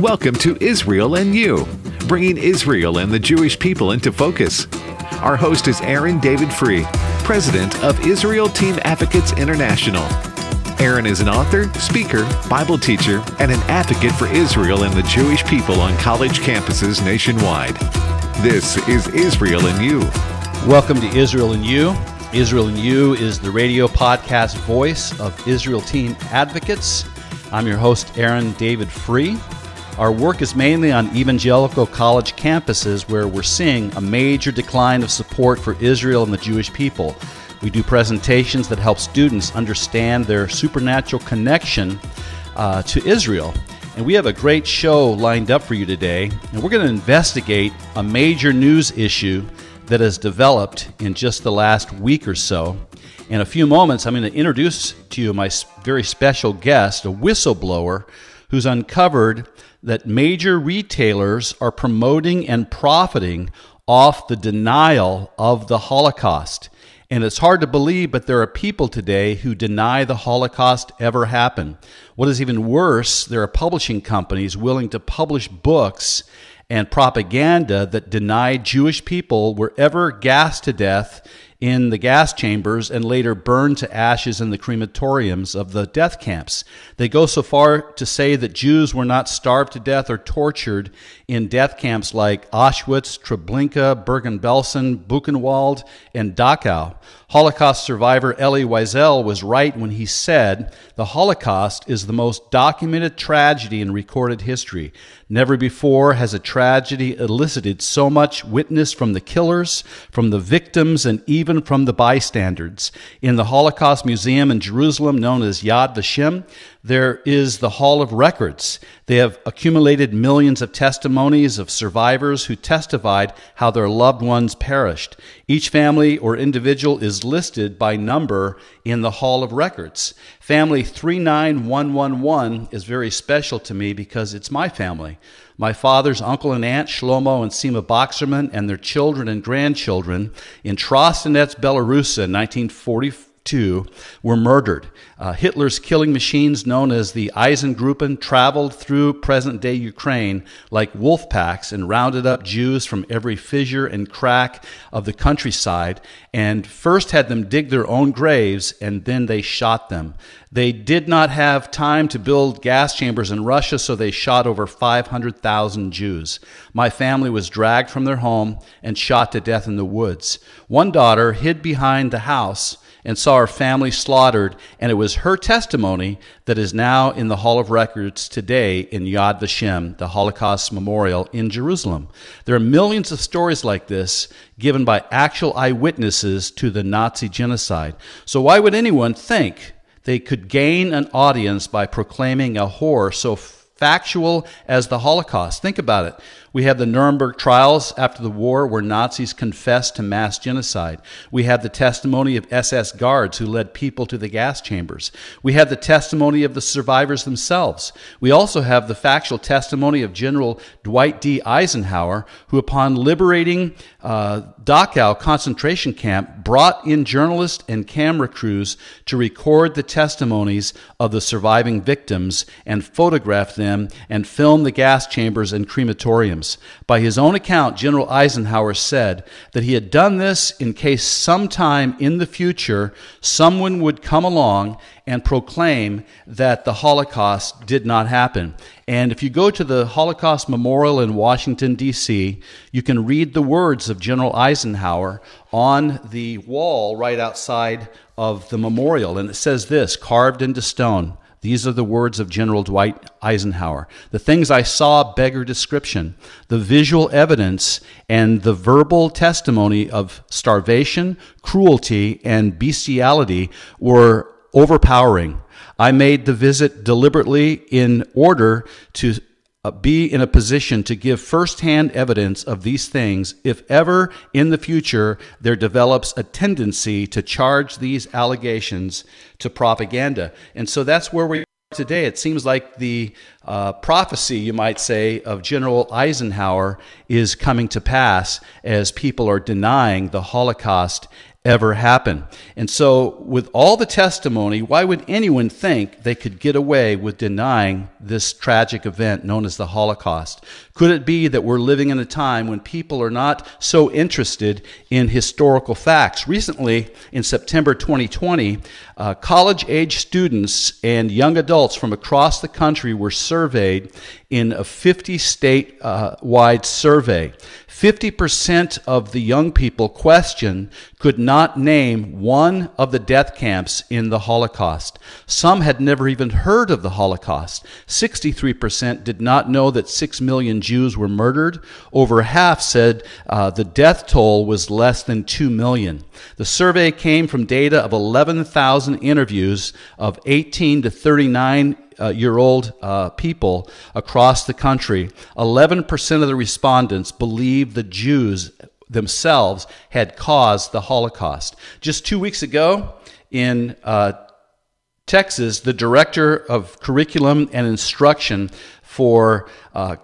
Welcome to Israel and You, bringing Israel and the Jewish people into focus. Our host is Aaron David Fruh, president of Israel Team Advocates International. Aaron is an author, speaker, Bible teacher, and an advocate for Israel and the Jewish people on college campuses nationwide. This is Israel and You. Welcome to Israel and You. Israel and You is the radio podcast voice of Israel Team Advocates. I'm your host, Aaron David Fruh. Our work is mainly on evangelical college campuses where we're seeing a major decline of support for Israel and the Jewish people. We do presentations that help students understand their supernatural connection uh, to Israel. And we have a great show lined up for you today. And we're going to investigate a major news issue that has developed in just the last week or so. In a few moments, I'm going to introduce to you my very special guest, a whistleblower who's uncovered that major retailers are promoting and profiting off the denial of the Holocaust. And it's hard to believe, but there are people today who deny the Holocaust ever happened. What is even worse, there are publishing companies willing to publish books and propaganda that deny Jewish people were ever gassed to death in the gas chambers and later burned to ashes in the crematoriums of the death camps. They go so far to say that Jews were not starved to death or tortured in death camps like Auschwitz, Treblinka, Bergen-Belsen, Buchenwald, and Dachau. Holocaust survivor Elie Wiesel was right when he said the Holocaust is the most documented tragedy in recorded history. Never before has a tragedy elicited so much witness from the killers, from the victims, and even from the bystanders. In the Holocaust Museum in Jerusalem, known as Yad Vashem, there is the Hall of Records. They have accumulated millions of testimonies of survivors who testified how their loved ones perished. Each family or individual is listed by number in the Hall of Records. Family 39111 is very special to me because it's my family. My father's uncle and aunt, Shlomo and Sima Boxerman, and their children and grandchildren in Trostinets, Belarus in 1944 two were murdered. Uh, Hitler's killing machines, known as the Einsatzgruppen, traveled through present day Ukraine like wolf packs and rounded up Jews from every fissure and crack of the countryside and first had them dig their own graves and then they shot them. They did not have time to build gas chambers in Russia, so they shot over 500,000 Jews. My family was dragged from their home and shot to death in the woods. One daughter hid behind the house and saw her family slaughtered, and it was her testimony that is now in the Hall of Records today in Yad Vashem, the Holocaust Memorial in Jerusalem. There are millions of stories like this given by actual eyewitnesses to the Nazi genocide. So, why would anyone think they could gain an audience by proclaiming a horror so factual as the Holocaust? Think about it. We have the Nuremberg trials after the war where Nazis confessed to mass genocide. We have the testimony of SS guards who led people to the gas chambers. We have the testimony of the survivors themselves. We also have the factual testimony of General Dwight D. Eisenhower, who, upon liberating uh, Dachau concentration camp, brought in journalists and camera crews to record the testimonies of the surviving victims and photograph them and film the gas chambers and crematoriums By his own account, General Eisenhower said that he had done this in case sometime in the future someone would come along and proclaim that the Holocaust did not happen. And if you go to the Holocaust Memorial in Washington, D.C., you can read the words of General Eisenhower on the wall right outside of the memorial. And it says this carved into stone these are the words of General Dwight Eisenhower. The things I saw beggar description. The visual evidence and the verbal testimony of starvation, cruelty, and bestiality were overpowering. I made the visit deliberately in order to uh, be in a position to give firsthand evidence of these things if ever in the future there develops a tendency to charge these allegations to propaganda. And so that's where we are today. It seems like the uh, prophecy, you might say, of General Eisenhower is coming to pass as people are denying the Holocaust ever happen. And so, with all the testimony, why would anyone think they could get away with denying this tragic event known as the Holocaust? Could it be that we're living in a time when people are not so interested in historical facts? Recently, in September 2020, uh, college age students and young adults from across the country were surveyed in a 50 state uh, wide survey. 50% of the young people questioned could not name one of the death camps in the Holocaust. Some had never even heard of the Holocaust. 63% did not know that 6 million Jews were murdered. Over half said uh, the death toll was less than 2 million. The survey came from data of 11,000 interviews of 18 to 39 uh, year old uh, people across the country, 11% of the respondents believe the Jews themselves had caused the Holocaust. Just two weeks ago in uh, Texas, the director of curriculum and instruction for uh,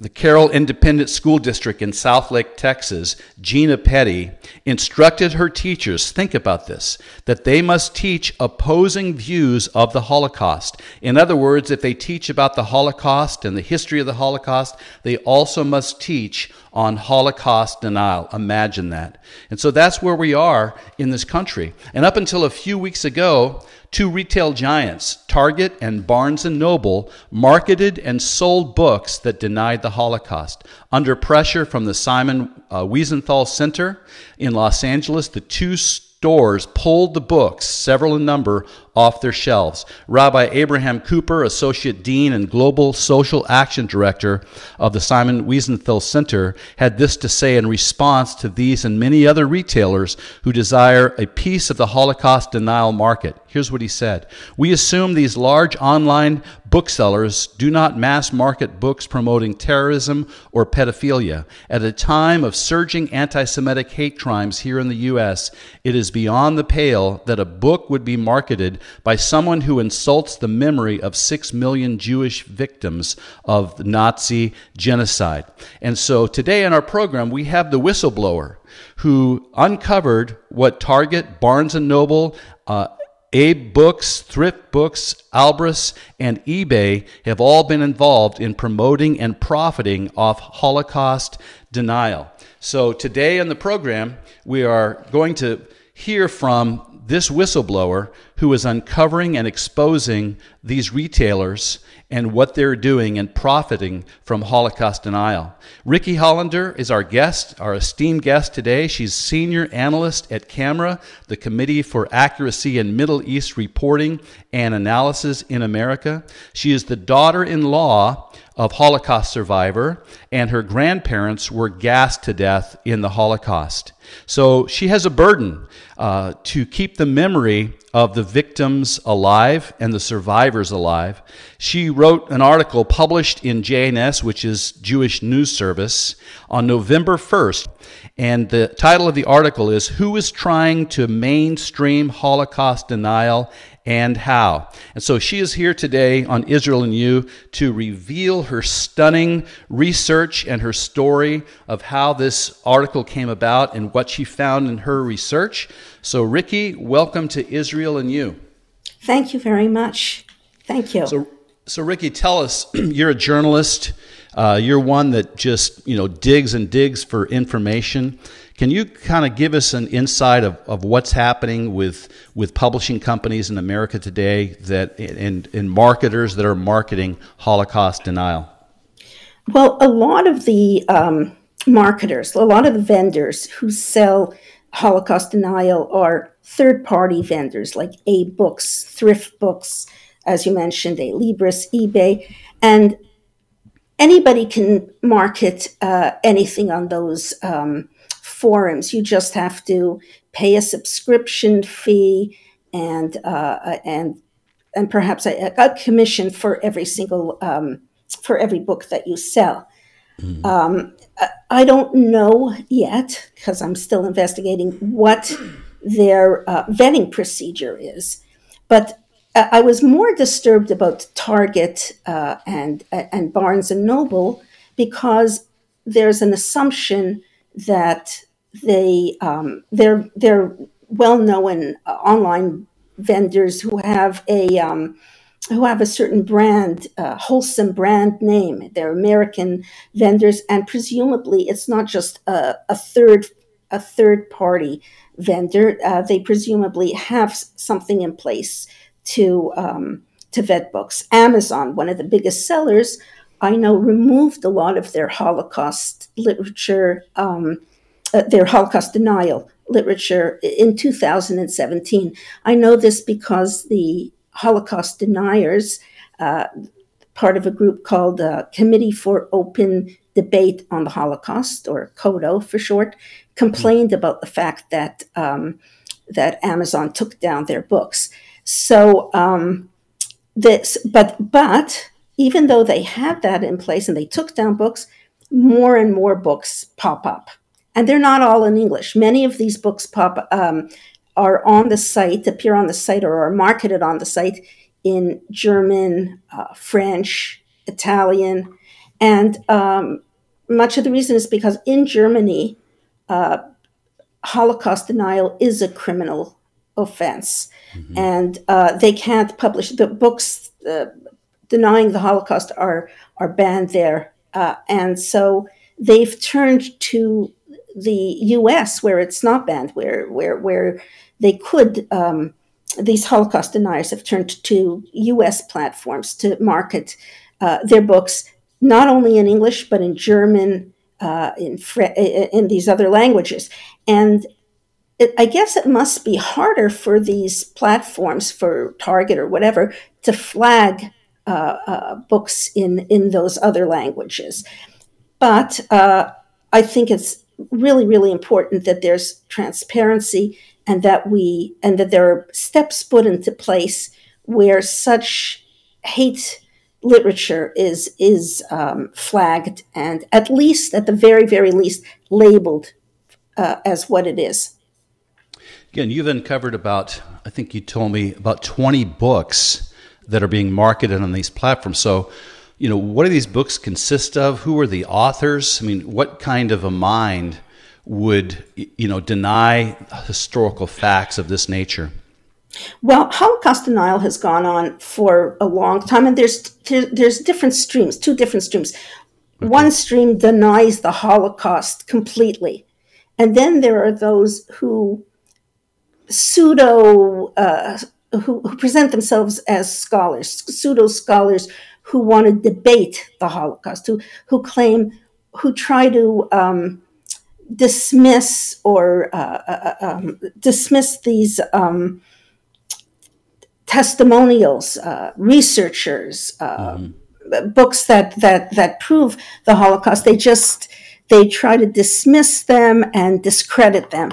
the Carroll Independent School District in Southlake, Texas, Gina Peddy, instructed her teachers, think about this, that they must teach opposing views of the Holocaust. In other words, if they teach about the Holocaust and the history of the Holocaust, they also must teach on Holocaust denial. Imagine that. And so that's where we are in this country. And up until a few weeks ago, Two retail giants, Target and Barnes and Noble, marketed and sold books that denied the Holocaust. Under pressure from the Simon uh, Wiesenthal Center in Los Angeles, the two stores pulled the books, several in number, off their shelves. Rabbi Abraham Cooper, Associate Dean and Global Social Action Director of the Simon Wiesenthal Center, had this to say in response to these and many other retailers who desire a piece of the Holocaust denial market. Here's what he said We assume these large online booksellers do not mass market books promoting terrorism or pedophilia. At a time of surging anti Semitic hate crimes here in the U.S., it is beyond the pale that a book would be marketed by someone who insults the memory of six million Jewish victims of Nazi genocide. And so today in our program, we have the whistleblower who uncovered what Target, Barnes and Noble, uh, Abe Books, Thrift Books, Alibris, and eBay have all been involved in promoting and profiting off Holocaust denial. So today on the program, we are going to hear from this whistleblower who is uncovering and exposing these retailers and what they're doing and profiting from Holocaust denial. Ricki Hollander is our guest, our esteemed guest today. She's senior analyst at CAMERA, the Committee for Accuracy in Middle East Reporting and Analysis in America. She is the daughter in law of Holocaust survivor, and her grandparents were gassed to death in the Holocaust. So she has a burden uh, to keep the memory of the victims alive and the survivors alive. She wrote an article published in JNS, which is Jewish News Service, on November 1st. And the title of the article is Who is Trying to Mainstream Holocaust Denial and how. And so she is here today on Israel and You to reveal her stunning research and her story of how this article came about and what she found in her research. So, Ricki, welcome to Israel and You. Thank you very much. Thank you. So, so Ricki, tell us you're a journalist. Uh, you're one that just you know digs and digs for information. Can you kind of give us an insight of, of what's happening with with publishing companies in America today that and, and marketers that are marketing Holocaust denial? Well, a lot of the um, marketers, a lot of the vendors who sell Holocaust denial are third party vendors like Abe Books, Thrift Books, as you mentioned, Alibris, eBay, and anybody can market uh, anything on those. Um, forums. You just have to pay a subscription fee and uh, and and perhaps a, a, commission for every single um, for every book that you sell. Mm-hmm. Um, I don't know yet because I'm still investigating what their uh, vetting procedure is, but I was more disturbed about Target uh, and and Barnes and Noble because there's an assumption that they um, they're they're well known uh, online vendors who have a um, who have a certain brand, uh, wholesome brand name. They're American vendors, and presumably it's not just a, a third a third party vendor. Uh, they presumably have something in place to um, to vet books. Amazon, one of the biggest sellers, I know, removed a lot of their Holocaust literature, um, uh, their Holocaust denial literature in 2017. I know this because the Holocaust deniers, uh, part of a group called uh, Committee for Open Debate on the Holocaust, or CODOH for short, complained about the fact that um, that Amazon took down their books. So um, this, but but even though they had that in place and they took down books, more and more books pop up, and they're not all in English. Many of these books pop um, are on the site, appear on the site, or are marketed on the site in German, uh, French, Italian, and um, much of the reason is because in Germany, uh, Holocaust denial is a criminal offense, mm-hmm. and uh, they can't publish the books uh, denying the Holocaust are are banned there, uh, and so they've turned to the U.S. where it's not banned, where where where they could. Um, these Holocaust deniers have turned to U.S. platforms to market uh, their books, not only in English but in German, uh, in Fre- in these other languages, and it, I guess it must be harder for these platforms, for Target or whatever, to flag uh, uh, books in in those other languages. But uh, I think it's really, really important that there's transparency and that we and that there are steps put into place where such hate literature is is um, flagged and at least at the very very least labeled uh, as what it is Again, you've uncovered about, I think you told me, about 20 books that are being marketed on these platforms. So, you know, what do these books consist of? Who are the authors? I mean, what kind of a mind would, you know, deny historical facts of this nature? Well, Holocaust denial has gone on for a long time, and there's there's different streams, two different streams. Okay. One stream denies the Holocaust completely, and then there are those who pseudo uh, who, who, present themselves as scholars, pseudo scholars who want to debate the Holocaust, who who claim, who try to um, dismiss or uh, uh, um, dismiss these um, testimonials, uh, researchers, uh, mm-hmm. books that that that prove the Holocaust. They just they try to dismiss them and discredit them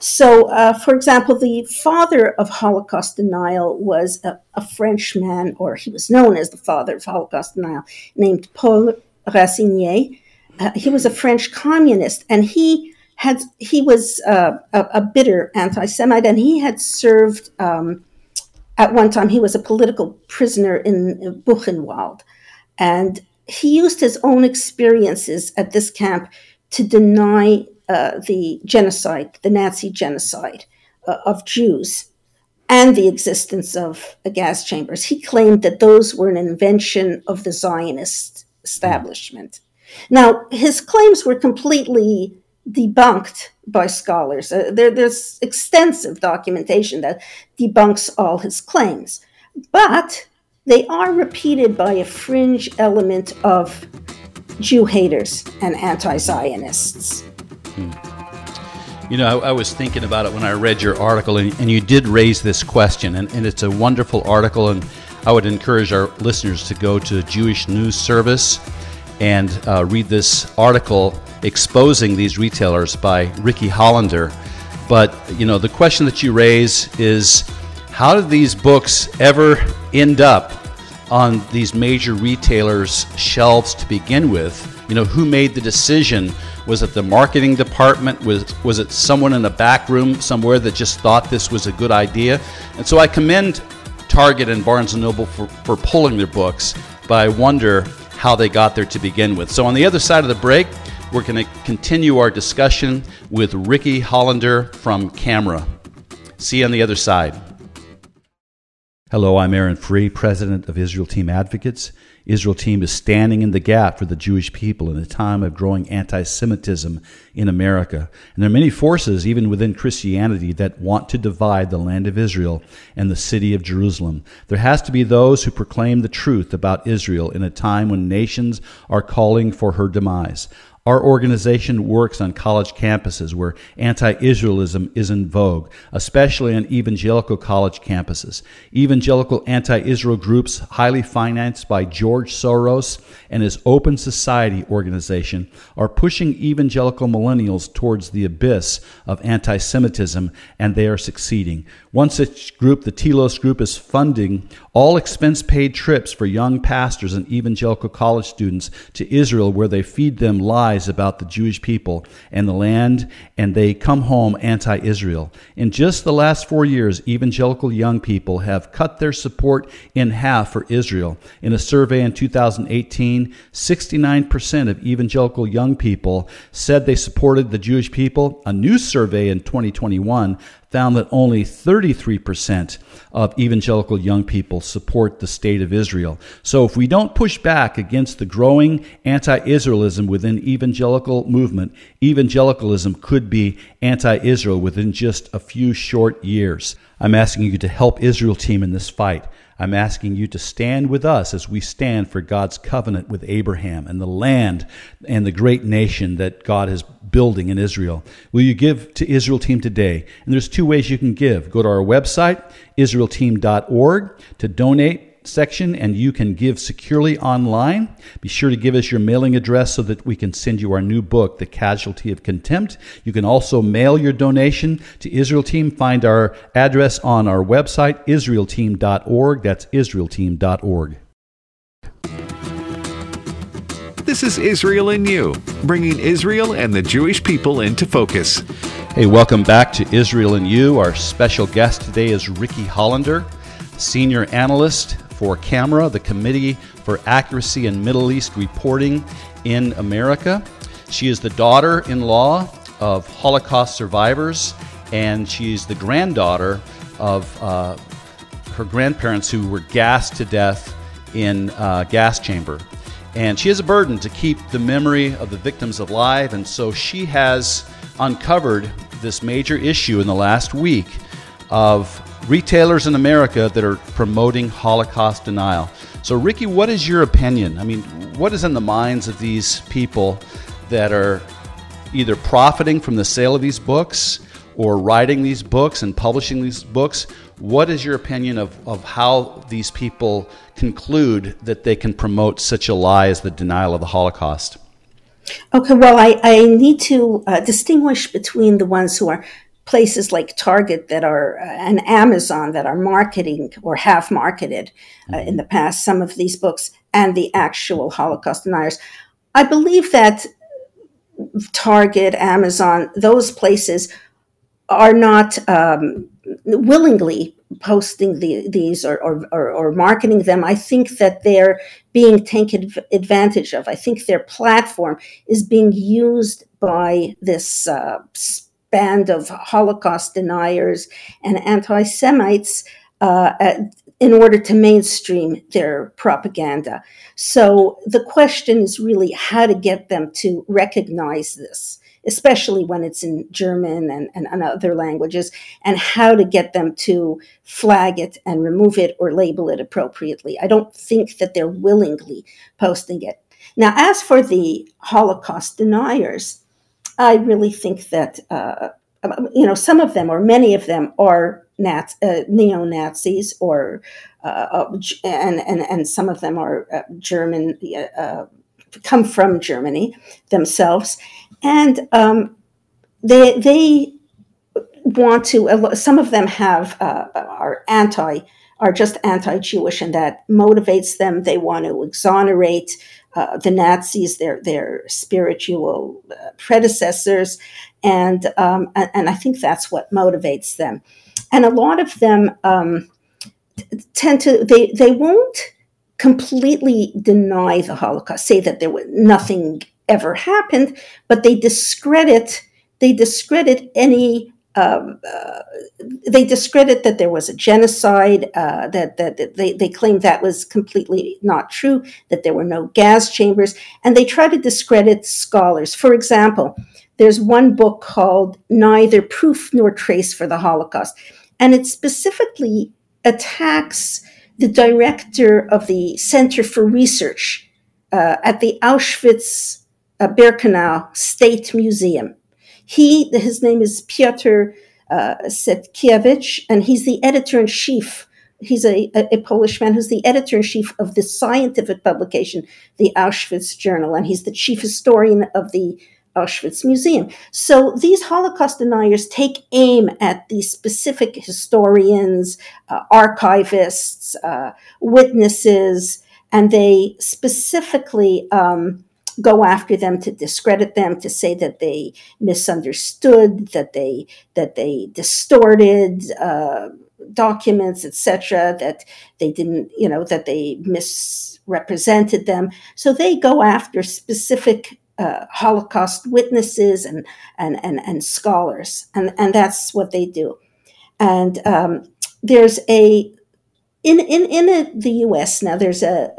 so, uh, for example, the father of Holocaust denial was a, a Frenchman, or he was known as the father of Holocaust denial, named Paul Rassinier. Uh, he was a French communist, and he had he was uh, a, a, bitter anti-Semite, and he had served um, at one time. He was a political prisoner in Buchenwald, and he used his own experiences at this camp to deny uh, the genocide, the Nazi genocide uh, of Jews, and the existence of gas chambers. He claimed that those were an invention of the Zionist establishment. Now, his claims were completely debunked by scholars. Uh, there, there's extensive documentation that debunks all his claims, but they are repeated by a fringe element of Jew haters and anti Zionists. You know, I, I, was thinking about it when I read your article, and, and you did raise this question, and, and, it's a wonderful article, and I would encourage our listeners to go to Jewish News Service and uh, read this article exposing these retailers by Ricki Hollander. But, you know, the question that you raise is how did these books ever end up on these major retailers' shelves to begin with? You know, who made the decision was it the marketing department? Was, was it someone in a back room somewhere that just thought this was a good idea? And so I commend Target and Barnes & Noble for, for pulling their books, but I wonder how they got there to begin with. So on the other side of the break, We're going to continue our discussion with Ricki Hollander from Camera. See you on the other side. Hello, I'm Aaron Fruh, president of Israel Team Advocates. Israel Team is standing in the gap for the Jewish people in a time of growing anti Semitism in America. And there are many forces, even within Christianity, that want to divide the land of Israel and the city of Jerusalem. There has to be those who proclaim the truth about Israel in a time when nations are calling for her demise. Our organization works on college campuses where anti Israelism is in vogue, especially on evangelical college campuses. Evangelical anti Israel groups, highly financed by George Soros and his Open Society organization, are pushing evangelical millennials towards the abyss of anti Semitism, and they are succeeding. One such group, the Telos Group, is funding all expense paid trips for young pastors and evangelical college students to Israel, where they feed them lies about the Jewish people and the land, and they come home anti Israel. In just the last four years, evangelical young people have cut their support in half for Israel. In a survey in 2018, 69% of evangelical young people said they supported the Jewish people. A new survey in 2021 found that only 33% of evangelical young people support the state of Israel. So if we don't push back against the growing anti-Israelism within evangelical movement, evangelicalism could be anti-Israel within just a few short years. I'm asking you to help Israel team in this fight. I'm asking you to stand with us as we stand for God's covenant with Abraham and the land and the great nation that God is building in Israel. Will you give to Israel Team today? And there's two ways you can give. Go to our website, israelteam.org, to donate section and you can give securely online. Be sure to give us your mailing address so that we can send you our new book, The Casualty of Contempt. You can also mail your donation to Israel Team. Find our address on our website, israelteam.org. That's israelteam.org. This is Israel and You, bringing Israel and the Jewish people into focus. Hey, welcome back to Israel and You. Our special guest today is Ricki Hollander, senior analyst for CAMERA, the Committee for Accuracy in Middle East Reporting in America. She is the daughter in law of Holocaust survivors, and she's the granddaughter of uh, her grandparents who were gassed to death in a gas chamber. And she has a burden to keep the memory of the victims alive, and so she has uncovered this major issue in the last week of retailers in America that are promoting Holocaust denial. So, Ricki, what is your opinion? I mean, what is in the minds of these people that are either profiting from the sale of these books or writing these books and publishing these books? What is your opinion of, of how these people conclude that they can promote such a lie as the denial of the Holocaust? Okay, well, I, I need to uh, distinguish between the ones who are places like Target that are uh, and Amazon that are marketing or have marketed uh, in the past some of these books and the actual Holocaust deniers. I believe that Target, Amazon, those places are not um, willingly posting the, these or, or, or, or, marketing them. I think that they're being taken advantage of. I think their platform is being used by this uh, band of Holocaust deniers and anti Semites uh, in order to mainstream their propaganda. So the question is really how to get them to recognize this. Especially when it's in German and, and, and other languages, and how to get them to flag it and remove it or label it appropriately. I don't think that they're willingly posting it. Now, as for the Holocaust deniers, I really think that uh, um, you know some of them or many of them are Nat, uh, neo Nazis or uh, uh and, and and some of them are uh, German uh, come from Germany themselves, and um, they they want to. Some of them have are anti are just anti-Jewish, and that motivates them. They want to exonerate uh, the Nazis, their their spiritual uh, predecessors, and, um, and, I think that's what motivates them. And a lot of them um, tend to they they won't completely deny the Holocaust, say that there was nothing ever happened, but they discredit they discredit any um, uh, they discredit that there was a genocide, uh, that, that, that, they, they claim that was completely not true, that there were no gas chambers, and they try to discredit scholars. For example, there's one book called Neither Proof Nor Trace for the Holocaust, and it specifically attacks the director of the Center for Research uh, at the Auschwitz uh, Birkenau State Museum. He, his name is Piotr uh, Setkiewicz, and he's the editor in chief. He's a, a, a, Polish man who's the editor in chief of the scientific publication, the Auschwitz Journal, and he's the chief historian of the Auschwitz Museum. So these Holocaust deniers take aim at these specific historians, uh, archivists, uh, witnesses, and they specifically um, go after them to discredit them, to say that they misunderstood, that they that they distorted. Uh, documents etc that they didn't you know that they misrepresented them so they go after specific uh, Holocaust witnesses and, and, and, and scholars, and, and that's what they do. And um, there's a in in in a, the U.S. now there's a,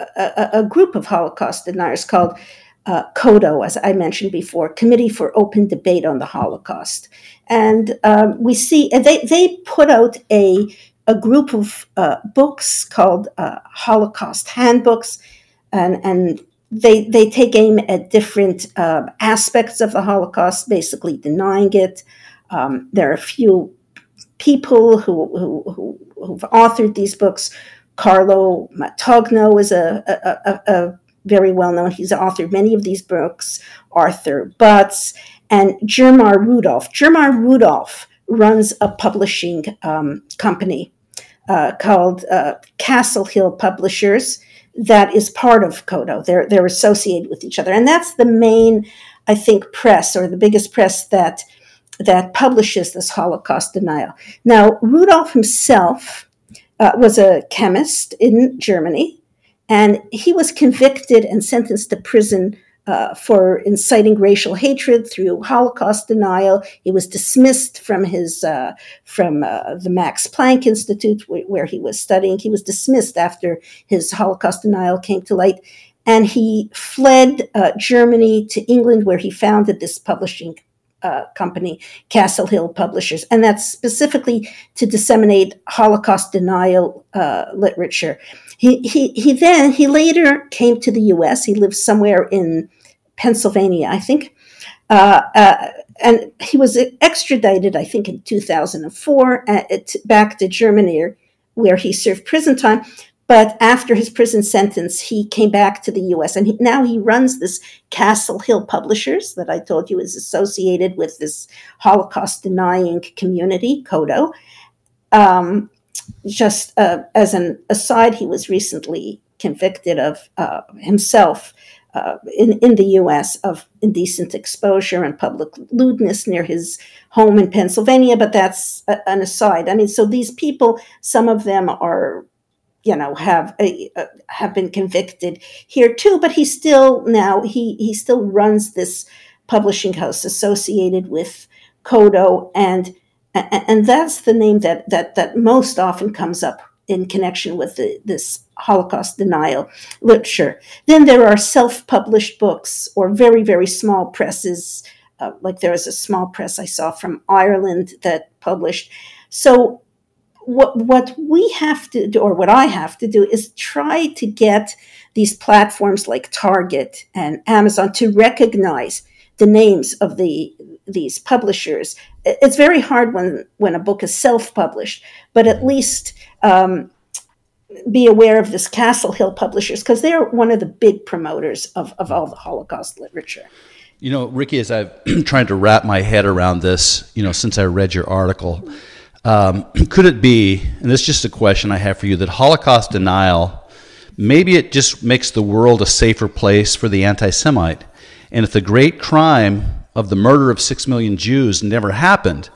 a, a group of Holocaust deniers called uh, CODOH, as I mentioned before, Committee for Open Debate on the Holocaust, and um, we see they they put out a a group of uh, books called uh, Holocaust handbooks, and and they they take aim at different uh, aspects of the Holocaust, basically denying it. Um, there are a few people who, who, who have authored these books. Carlo Mattogno is a, a, a, a very well known. He's authored many of these books. Arthur Butz and Germar Rudolph. Germar Rudolph runs a publishing um, company uh, called uh, Castle Hill Publishers that is part of CODOH. They're they're associated with each other, and that's the main, I think, press or the biggest press that that publishes this Holocaust denial. Now, Rudolph himself uh, was a chemist in Germany, and he was convicted and sentenced to prison uh, for inciting racial hatred through Holocaust denial. He was dismissed from his uh, from uh, the Max Planck Institute wh- where he was studying. He was dismissed after his Holocaust denial came to light, and he fled uh, Germany to England, where he founded this publishing. Uh, company, Castle Hill Publishers, and that's specifically to disseminate Holocaust denial uh, literature. He, he, he then, he later came to the US. He lived somewhere in Pennsylvania, I think. Uh, uh, and he was extradited, I think, in 2004 uh, back to Germany, where he served prison time. But after his prison sentence, he came back to the U.S. and he, now he runs this Castle Hill Publishers that I told you is associated with this Holocaust denying community, CODOH. Um, just uh, as an aside, he was recently convicted of uh, himself uh, in, in the US of indecent exposure and public lewdness near his home in Pennsylvania, but that's a, an aside. I mean, so these people, some of them are, you know, have a, have been convicted here too, but he still now he he still runs this publishing house associated with CODOH and and that's the name that that that most often comes up in connection with the, this Holocaust denial literature. Then there are self published books or very, very small presses. Uh, like there is a small press I saw from Ireland that published. So, what, what we have to do, or what I have to do, is try to get these platforms like Target and Amazon to recognize the names of the these publishers. It's very hard when when a book is self published, but at least um, be aware of this Castle Hill Publishers because they're one of the big promoters of, of all the Holocaust literature. You know, Ricki, as I've tried to wrap my head around this, you know, since I read your article, um, could it be, and this is just a question I have for you, that Holocaust denial, maybe it just makes the world a safer place for the anti Semite? And if the great crime of the murder of six million Jews never happened,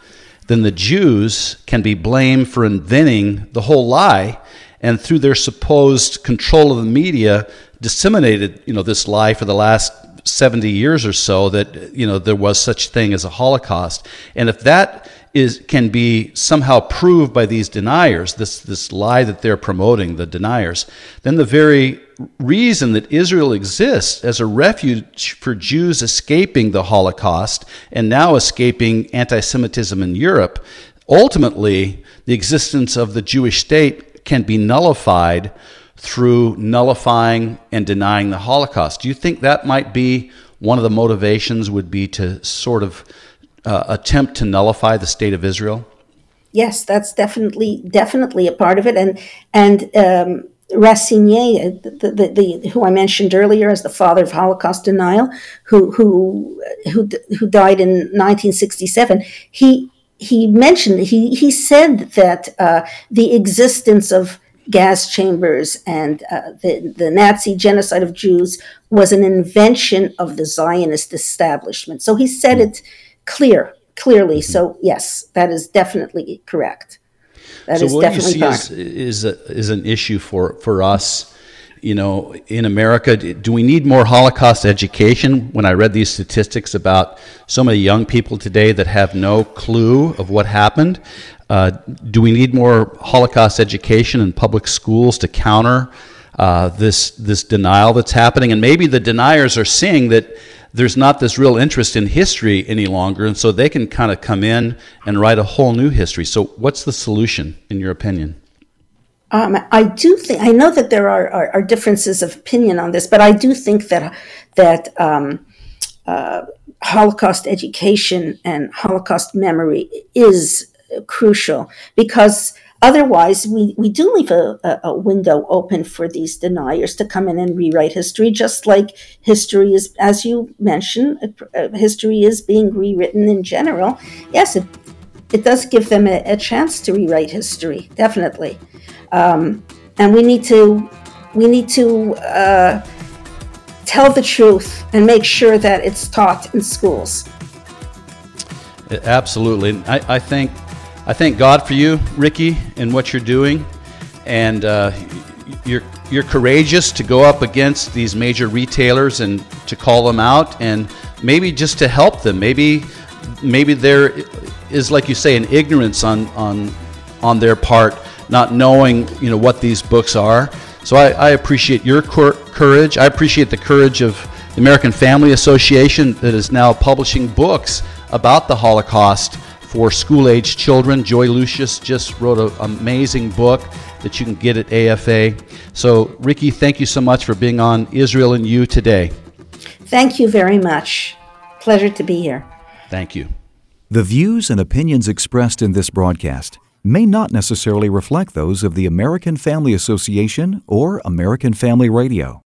then the Jews can be blamed for inventing the whole lie and through their supposed control of the media disseminated you know this lie for the last 70 years or so that you know there was such thing as a holocaust and if that is can be somehow proved by these deniers this this lie that they're promoting the deniers then the very reason that Israel exists as a refuge for Jews escaping the holocaust and now escaping anti-semitism in Europe ultimately the existence of the Jewish state can be nullified through nullifying and denying the Holocaust. Do you think that might be one of the motivations would be to sort of uh, attempt to nullify the state of Israel? Yes, that's definitely definitely a part of it, and and um, Racine, the, the, the, who I mentioned earlier as the father of Holocaust denial, who who who who died in 1967, he he mentioned he he said that uh, the existence of gas chambers and uh, the, the Nazi genocide of Jews was an invention of the Zionist establishment. So he said it clear, clearly. Mm-hmm. So yes, that is definitely correct. That so is what you see is, is, a, is an issue for, for us you know, in America, do we need more Holocaust education? When I read these statistics about so many young people today that have no clue of what happened, uh, do we need more Holocaust education in public schools to counter uh, this this denial that's happening? And maybe the deniers are seeing that there's not this real interest in history any longer, and so they can kind of come in and write a whole new history. So, what's the solution, in your opinion? Um, I do think I know that there are, are, are, differences of opinion on this, but I do think that that um, uh, Holocaust education and Holocaust memory is crucial because otherwise we, we do leave a, a, window open for these deniers to come in and rewrite history just like history is as you mentioned uh, history is being rewritten in general. Yes it, it does give them a, a chance to rewrite history definitely. Um, and we need to we need to uh, tell the truth and make sure that it's taught in schools. Absolutely. I, I think I thank God for you, Ricki, and what you're doing, and uh, you're you're courageous to go up against these major retailers and to call them out, and maybe just to help them. Maybe maybe there is, like you say, an ignorance on on on their part, not knowing you know what these books are. So I, I appreciate your cor- courage. I appreciate the courage of the American Family Association that is now publishing books about the Holocaust for school age children. Joy Lucius just wrote an amazing book that you can get at AFA. So, Ricki, thank you so much for being on Israel and You today. Thank you very much. Pleasure to be here. Thank you. The views and opinions expressed in this broadcast may not necessarily reflect those of the American Family Association or American Family Radio.